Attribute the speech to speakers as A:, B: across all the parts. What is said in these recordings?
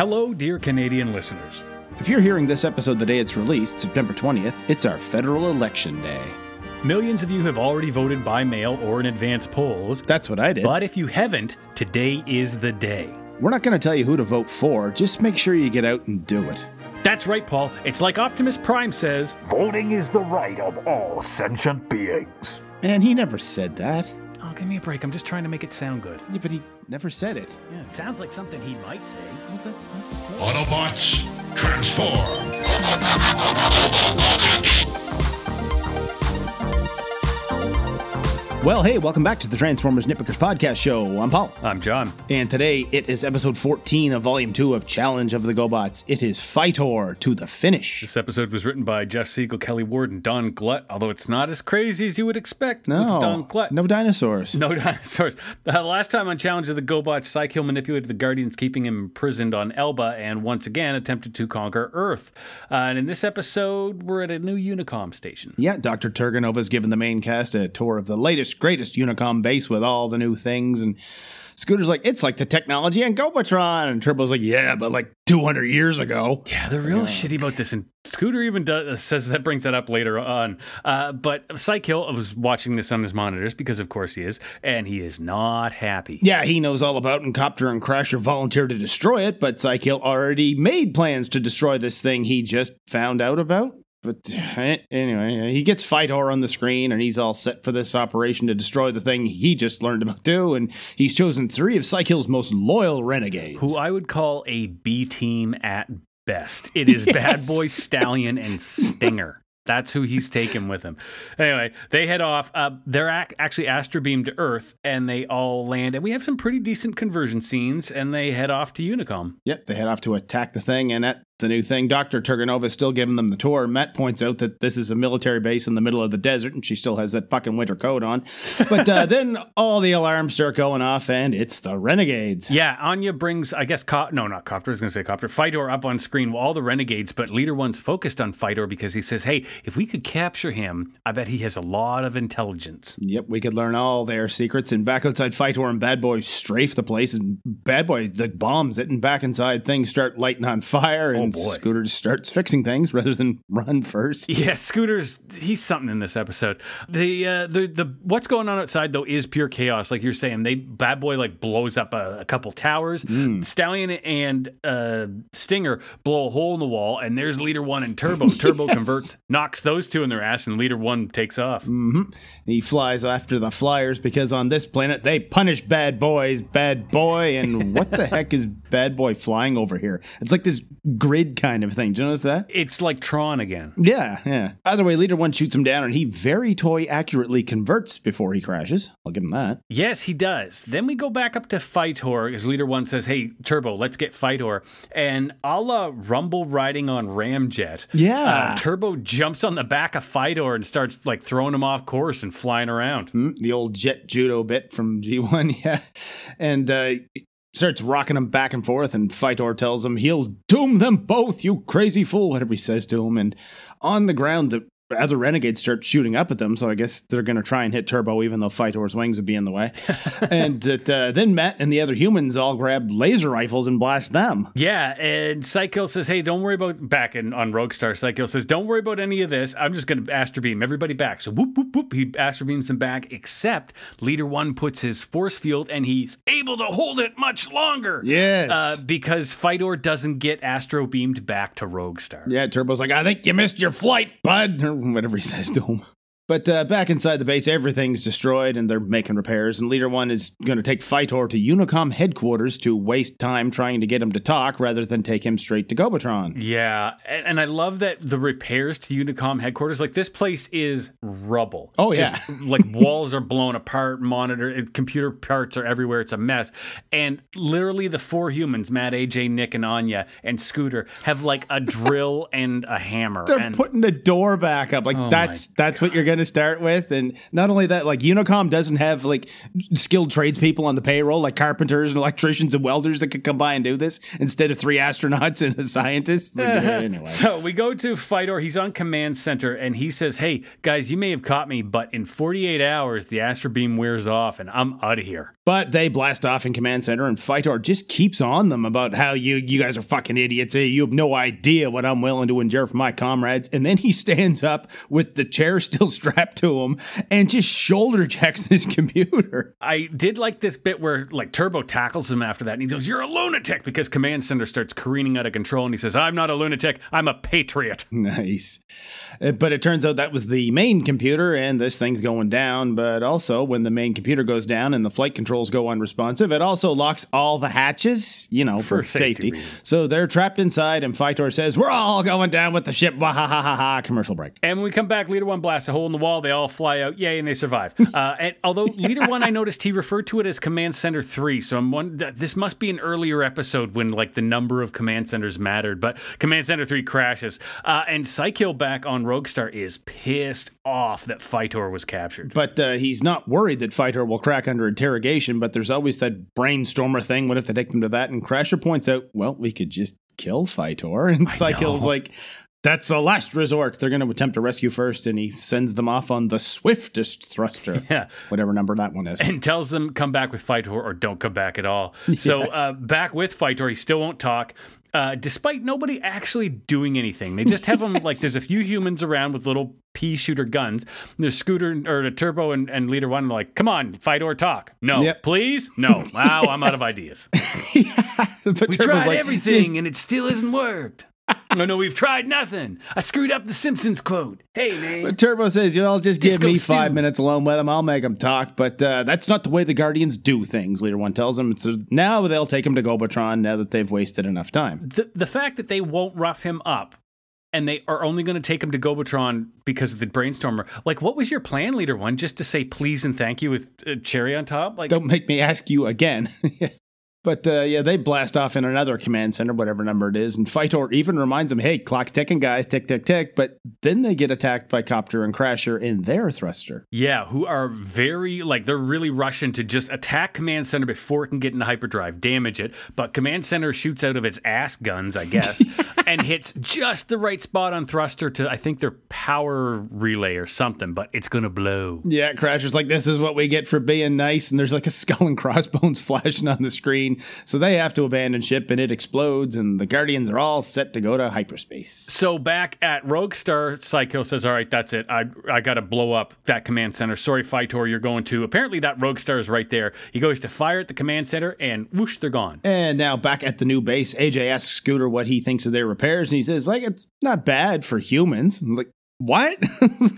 A: Hello, dear Canadian listeners.
B: If you're hearing this episode the day it's released, September 20th, it's our federal election day.
A: Millions of you have already voted by mail or in advance polls.
B: That's what I did.
A: But if you haven't, today is the day.
B: We're not going to tell you who to vote for, just make sure you get out and do it.
A: That's right, Paul. It's like Optimus Prime says
C: Voting is the right of all sentient beings.
B: Man, he never said that.
A: Oh, give me a break. I'm just trying to make it sound good.
B: Yeah, but he never said it.
A: Yeah, it sounds like something he might say.
B: Well, that's not
D: Autobots, transform!
B: Well, hey, welcome back to the Transformers Nitpickers Podcast Show. I'm Paul.
A: I'm John.
B: And today it is episode 14 of volume 2 of Challenge of the GoBots. It is Fitor to the finish.
A: This episode was written by Jeff Siegel, Kelly Ward, and Don Glut, although it's not as crazy as you would expect
B: No,
A: Don Glut.
B: no dinosaurs.
A: No dinosaurs. Uh, last time on Challenge of the GoBots, Cy-Kill manipulated the Guardians, keeping him imprisoned on Elba, and once again attempted to conquer Earth. Uh, and in this episode, we're at a new Unicom station.
B: Yeah, Dr. Turganova's given the main cast a tour of the latest, greatest Unicom base with all the new things. And Scooter's like, it's like the technology on Gobotron. And Turbo's like, yeah, but like 200 years ago.
A: Yeah, they're real shitty about this, and Scooter even does, says that brings that up later on. Uh, but Cy-Kill was watching this on his monitors because, of course, he is, and he is not happy.
B: Yeah, he knows all about, and Copter and Crasher volunteer to destroy it, but Cy-Kill already made plans to destroy this thing he just found out about. But anyway, he gets Fitor on the screen, and he's all set for this operation to destroy the thing he just learned about too. And he's chosen three of Cy-Kill's most loyal renegades.
A: Who I would call a B team at best. It is Bad Boy Stallion and Stinger. That's who he's taken with him. Anyway, they head off. Uh, they're ac- actually astro beamed to Earth, and they all land. And we have some pretty decent conversion scenes. And they head off to Unicom.
B: Yep, they head off to attack the thing, and at the new thing, Dr. Turganova is still giving them the tour. Matt points out that this is a military base in the middle of the desert, and she still has that fucking winter coat on. But uh, then all the alarms start going off, and it's the Renegades.
A: Yeah, Anya brings, I guess, co- no, not Copter. I was going to say Copter. Fitor up on screen with all the renegades, but Leader One's focused on Fitor because he says, hey, if we could capture him, I bet he has a lot of intelligence.
B: Yep, we could learn all their secrets. And back outside Fitor and Bad Boy strafe the place, and Bad Boy like bombs it, and back inside things start lighting on fire, and
A: boy.
B: Scooter starts fixing things rather than run first.
A: Yeah, Scooter's he's something in this episode. The uh, the the what's going on outside though is pure chaos. Like you're saying, they bad boy like blows up a, a couple towers. Stallion and uh, Stinger blow a hole in the wall, and there's Leader One and Turbo. Turbo
B: Yes.
A: converts, knocks those two in their ass, and Leader One takes off.
B: He flies after the Flyers because on this planet they punish bad boys, bad boy. And what the heck is bad boy flying over here? It's like this grid kind of thing. Do you notice that?
A: It's like Tron again.
B: Yeah, yeah. Either way, Leader One shoots him down and he very toy accurately converts before he crashes. I'll give him that.
A: Yes, he does. Then we go back up to Fitor as Leader One says, "Hey, Turbo, let's get Fitor." And a la Rumble riding on Ramjet.
B: Yeah.
A: uh, Turbo jumps on the back of Fitor and starts like throwing him off course and flying around.
B: Hmm, the old jet judo bit from G1, yeah. And uh, starts rocking him back and forth, and Fitor tells him he'll doom them both, you crazy fool, whatever he says to him. And on the ground, the other renegades start shooting up at them, so I guess they're going to try and hit Turbo, even though Fitor's wings would be in the way. and it, uh, then Matt and the other humans all grab laser rifles and blast them.
A: Yeah, and Cy-Kill says, "Hey, don't worry about back in on Roguestar." Cy-Kill says, "Don't worry about any of this. I'm just going to astro beam everybody back." So whoop whoop whoop, he astro beams them back. Except Leader One puts his force field, and he's able to hold it much longer.
B: Yes.
A: uh, because Fitor doesn't get astro beamed back to Roguestar.
B: Yeah, Turbo's like, I think you missed your flight, bud, whatever he says to him. But uh, back inside the base, everything's destroyed and they're making repairs. And Leader One is going to take Fitor to Unicom headquarters to waste time trying to get him to talk rather than take him straight to Gobotron.
A: Yeah, and, and I love that the repairs to Unicom headquarters, like this place is rubble.
B: Oh, yeah.
A: Just, like walls are blown apart, monitor, computer parts are everywhere. It's a mess. And literally, the four humans, Matt, AJ, Nick, and Anya, and Scooter, have like a drill and a hammer.
B: They're
A: and
B: putting the door back up. Like
A: Oh
B: that's that's what you're going to start with. And not only that, like Unicom doesn't have like skilled tradespeople on the payroll, like carpenters and electricians and welders that could come by and do this instead of three astronauts and a scientist. Like, anyway.
A: So we go to Fitor. He's on command center, and he says, "Hey guys, you may have caught me, but in 48 hours, the astro beam wears off, and I'm out of here."
B: But they blast off in command center, and Fitor just keeps on them about how you you guys are fucking idiots. eh? You have no idea what I'm willing to endure for my comrades. And then he stands up with the chair still strapped to him and just shoulder checks his computer.
A: I did like this bit where like Turbo tackles him after that, and he goes, "You're a lunatic," because command center starts careening out of control, and he says, "I'm not a lunatic. I'm a patriot."
B: Nice. Uh, But it turns out that was the main computer, and this thing's going down. But also, when the main computer goes down and the flight controls go unresponsive, it also locks all the hatches, you know, for,
A: For safety
B: safety. So they're trapped inside, and Fitor says, We're all going down with the ship. Wah ha ha ha ha. Commercial break.
A: And when we come back, Leader One blasts a hole in the wall. They all fly out, yay, and they survive. Uh, and although Leader One, I noticed he referred to it as Command Center Three, so I'm one. This must be an earlier episode when like the number of command centers mattered. But Command Center Three crashes, uh, and Cy-Kill back on Roguestar is pissed off that Fitor was captured.
B: But uh, he's not worried that Fitor will crack under interrogation, but there's always that brainstormer thing. What if they take them to that? And Crasher points out, well, we could just kill Fitor. And
A: Cy-Kill's
B: like, that's a last resort. They're going to attempt to rescue first. And he sends them off on the swiftest thruster.
A: Yeah.
B: Whatever number that one is.
A: and tells them come back with Fitor or don't come back at all. So uh, back with Fitor, he still won't talk. Uh, despite nobody actually doing anything, they just have him like there's a few humans around with little pea shooter guns. There's Scooter or the Turbo and, and Leader One. Like, come on, Fitor, talk. No,
B: Yep.
A: please, no. Wow, I'm out of ideas.
B: but
A: We
B: Turbo's
A: tried
B: like,
A: everything and it still hasn't worked. No, no, we've tried nothing. I screwed up the Simpsons quote. Hey, man.
B: But Turbo says, "You'll just give
A: Disco
B: me
A: stew.
B: five minutes alone with him. I'll make him talk." But uh, that's not the way the Guardians do things. Leader One tells him. So now they'll take him to Gobotron. Now that they've wasted enough time.
A: the the fact that they won't rough him up and they are only going to take him to Gobotron because of the brainstormer. Like, what was your plan, Leader One? Just to say please and thank you with a cherry on top? Like,
B: Don't make me ask you again. But uh, yeah, they blast off in another command center, whatever number it is, and Fitor even reminds them, "Hey, clock's ticking, guys, tick, tick, tick." But then they get attacked by Copter and Crasher in their thruster.
A: yeah, who are very like they're really rushing to just attack Command Center before it can get into hyperdrive, damage it. But Command Center shoots out of its ass guns, I guess, and hits just the right spot on thruster to I think their power relay or something. But it's gonna blow.
B: Yeah, Crasher's like, "This is what we get for being nice," and there's like a skull and crossbones flashing on the screen, so they have to abandon ship, and it explodes, and the Guardians are all set to go to hyperspace.
A: So back at Rogue Star, Cy-Kill says, "All right, that's it. I I got to blow up that command center. Sorry, Fitor, you're going to. Apparently, that Rogue Star is right there. He goes to fire at the command center, and whoosh, they're gone.
B: And now back at the new base, AJ asks Scooter what he thinks of their repairs, and he says, "Like it's not bad for humans." I was like, "What?"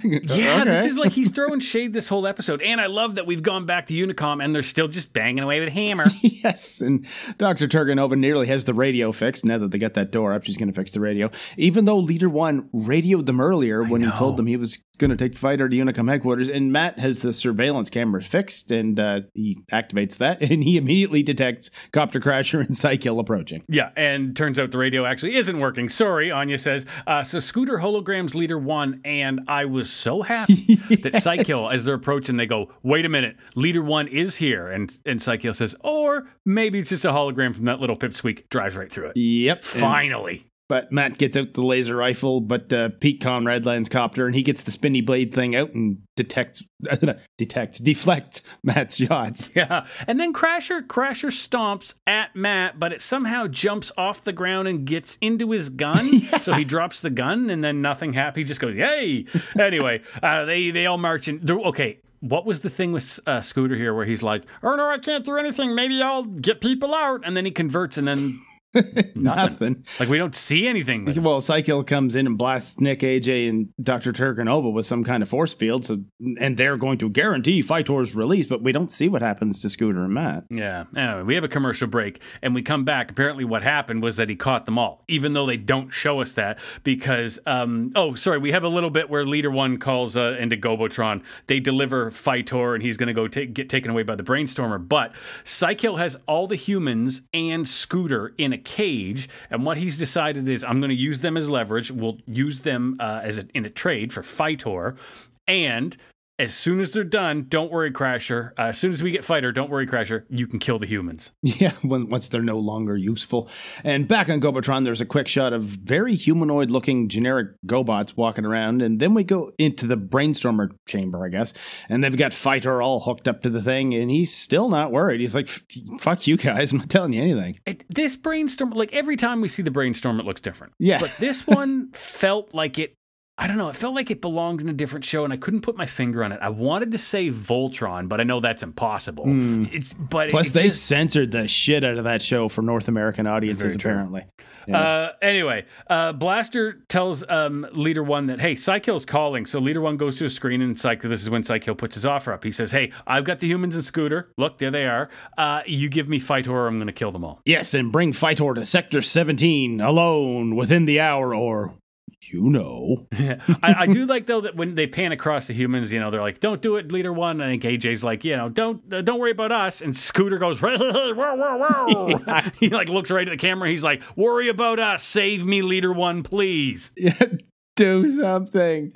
A: Yeah, this is like he's throwing shade this whole episode. And I love that we've gone back to Unicom, and they're still just banging away with hammer.
B: Yes, and Dr. Turganova nearly has the radio fixed. Now that they got that door up, she's going to fix the radio. Even though Leader One radioed them earlier when he told them he was going to take the Fitor to Unicom headquarters, and Matt has the surveillance cameras fixed, and uh, he activates that, and he immediately detects Copter Crasher and Cy-Kill approaching.
A: Yeah, and turns out the radio actually isn't working. Sorry, Anya says. Uh, so Scooter holograms leader one, and I was so happy that Cy-Kill, as they're approaching, they go, "Wait a minute, leader one is here," and and Cy-Kill says, "Or maybe it's just a hologram from that little pipsqueak." Drives right through it.
B: Yep.
A: Finally,
B: But Matt gets out the laser rifle, but uh, Pete Conrad lands copter, and he gets the spinny blade thing out and detects, detects, deflects Matt's shots.
A: yeah. And then Crasher Crasher stomps at Matt, but it somehow jumps off the ground and gets into his gun. So he drops the gun, and then nothing happens. He just goes, "Yay!" Anyway, uh, they they all march in. Okay. What was the thing with uh, Scooter here where he's like, oh no, I can't do anything. Maybe I'll get people out. And then he converts and then nothing.
B: Nothing.
A: Like we don't see anything. him.
B: Well, Cy-Kill comes in and blasts Nick, AJ, and Dr. Turganova with some kind of force field, so and they're going to guarantee Fitor's release, but we don't see what happens to Scooter and Matt.
A: Yeah. Anyway, we have a commercial break and we come back. Apparently, what happened was that he caught them all, even though they don't show us that because, um, oh, sorry, we have a little bit where Leader One calls uh, into Gobotron. They deliver Fitor and he's going to go ta- get taken away by the Brainstormer. But Cy-Kill has all the humans and Scooter in a cage. And what he's decided is I'm going to use them as leverage. We'll use them uh, as a, in a trade for Fitor. And as soon as they're done, don't worry, Crasher. Uh, as soon as we get Fitor, don't worry, Crasher. You can kill the humans.
B: Yeah, when, once they're no longer useful. And back on Gobotron, there's a quick shot of very humanoid looking generic Gobots walking around. And then we go into the brainstormer chamber, I guess. And they've got Fitor all hooked up to the thing. And he's still not worried. He's like, fuck you guys. I'm not telling you anything.
A: It, this brainstorm, like every time we see the brainstorm, it looks different.
B: Yeah.
A: But this one felt like it I don't know. It felt like it belonged in a different show, and I couldn't put my finger on it. I wanted to say Voltron, but I know that's impossible. It's but
B: Plus,
A: it
B: they
A: just-
B: censored the shit out of that show for North American audiences,
A: Very true.
B: apparently.
A: Uh, anyway, uh, Blaster tells um, Leader One that hey, Cy-Kill's calling. So Leader One goes to a screen, and Psych. This is when Cy-Kill puts his offer up. He says, "Hey, I've got the humans and Scooter. Look, there they are. Uh, you give me Fight or I'm going to kill them all."
B: Yes, and bring Fitor to Sector 17 alone within the hour, or you know.
A: I, I do like though that when they pan across the humans, you know, they're like, "Don't do it, Leader One." I think AJ's like, you know, don't uh, don't worry about us. And Scooter goes, whoa, whoa, whoa. he like looks right at the camera. He's like, "Worry about us. Save me, Leader One, please."
B: do something.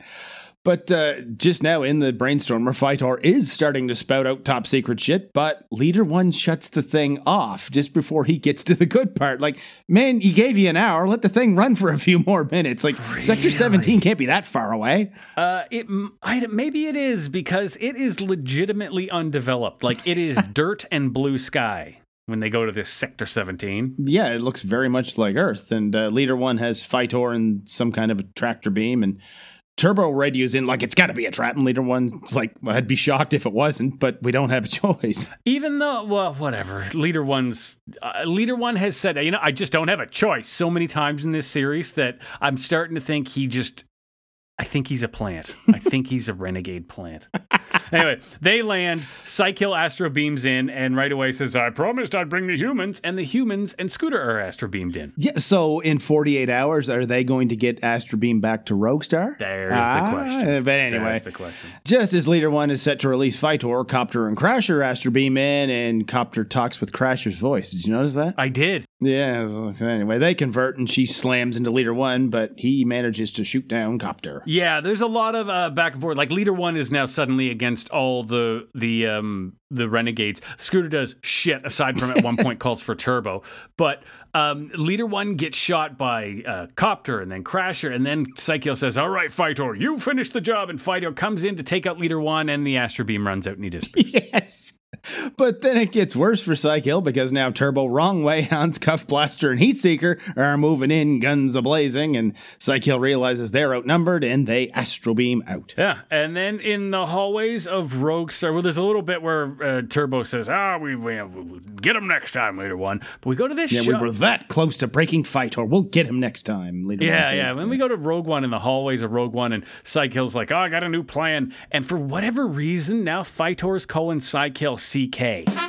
B: But uh, just now in the brainstormer, Fitor is starting to spout out top secret shit, but Leader One shuts the thing off just before he gets to the good part. Like, man, he gave you an hour, let the thing run for a few more minutes. Like, Sector 17 can't be that far away.
A: Uh, it I, maybe it is because it is legitimately undeveloped. Like it is dirt and blue sky when they go to this sector 17.
B: Yeah, it looks very much like Earth. And uh, Leader One has Fitor and some kind of a tractor beam, and Turbo radios in like it's got to be a trap. And Leader One's like, well, I'd be shocked if it wasn't, but we don't have a choice.
A: Even though, well, whatever. Leader One's uh, Leader One has said, you know, I just don't have a choice so many times in this series that I'm starting to think he just. I think he's a plant. I think he's a renegade plant. Anyway, they land. Cy-Kill Astro beams in and right away says, I promised I'd bring the humans. And the humans and Scooter are Astro beamed in.
B: Yeah, so in 48 hours, are they going to get Astro Beam back to Roguestar?
A: There's
B: Ah,
A: the question.
B: But anyway,
A: the question.
B: just as Leader One is set to release Fitor, Copter and Crasher Astro Beam in, and Copter talks with Crasher's voice. Did you notice that?
A: I did.
B: yeah. Anyway, they convert, and she slams into Leader One, but he manages to shoot down Copter.
A: Yeah, there's a lot of uh, back and forth. Like leader one is now suddenly against all the the um the renegades. Scooter does shit aside from at one point calls for turbo, but um, leader one gets shot by uh, copter and then crasher, and then Cy-Kill says, "All right, Fitor, you finish the job." And Fitor comes in to take out leader one, and the Astro Beam runs out and he disappears.
B: Yes. But then it gets worse for Cy-Kill because now Turbo, Wrong Way, Hans, Cuff Blaster, and Heatseeker are moving in, guns a blazing, and Cy-Kill realizes they're outnumbered and they Astro Beam out.
A: Yeah, and then in the hallways of Roguestar, well, there's a little bit where uh, Turbo says, "Ah, we, we, we get him next time, leader one." But we go to this
B: Yeah,
A: show.
B: we were that close to breaking fight, or we'll get him next time. Leader One
A: Yeah, yeah. When we go to Rogue One in the hallways of Rogue One, and Cy-Kill's like, "Oh, I got a new plan," and for whatever reason, now Fitor's calling Cy-Kill CK.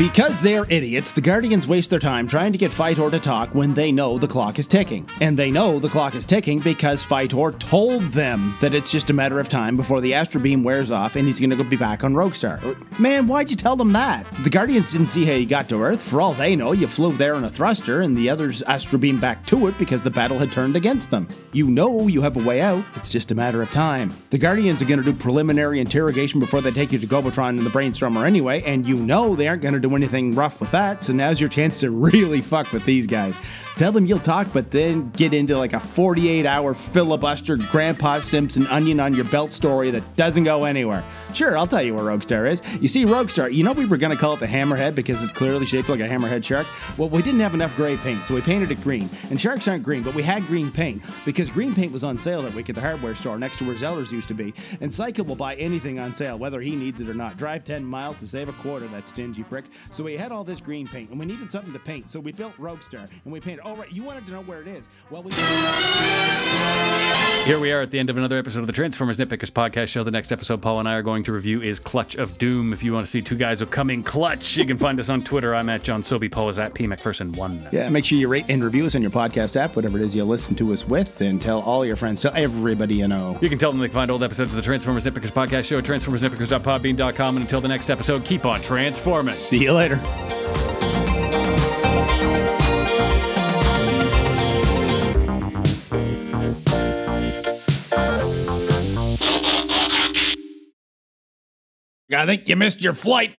B: Because they're idiots, the Guardians waste their time trying to get Fitor to talk when they know the clock is ticking. And they know the clock is ticking because Fitor told them that it's just a matter of time before the Astro Beam wears off and he's gonna go be back on Roguestar. Man, why'd you tell them that? The Guardians didn't see how you got to Earth. For all they know, you flew there in a thruster and the others Astro Beam back to it because the battle had turned against them. You know you have a way out, it's just a matter of time. The Guardians are gonna do preliminary interrogation before they take you to Gobotron and the Brainstormer anyway, and you know they aren't gonna do anything rough with that, so now's your chance to really fuck with these guys. Tell them you'll talk, but then get into like a 48 hour filibuster Grandpa Simpson onion on your belt story that doesn't go anywhere. Sure, I'll tell you where Roguestar is. You see, Roguestar, you know we were gonna call it the Hammerhead because it's clearly shaped like a hammerhead shark? Well, we didn't have enough gray paint, so we painted it green. And sharks aren't green, but we had green paint because green paint was on sale that week at the hardware store next to where Zellers used to be. And Cy-Kill will buy anything on sale, whether he needs it or not. Drive 10 miles to save a quarter, that stingy prick. So we had all this green paint, and we needed something to paint, so we built Roguestar, and we painted. Oh, right, you wanted to know where it is. Well, we.
A: Here we are at the end of another episode of the Transformers Nitpickers podcast show. The next episode Paul and I are going to review is Clutch of Doom. If you want to see two guys who come in clutch, you can find us on Twitter. I'm at John Sobey. Paul is at P McPherson1.
B: Yeah, make sure you rate and review us on your podcast app, whatever it is you listen to us with, and tell all your friends, tell everybody you know.
A: You can tell them they can find old episodes of the Transformers Nitpickers podcast show at transformersnitpickers.podbean.com. And until the next episode, keep on transforming.
B: See you later. I think you missed your flight.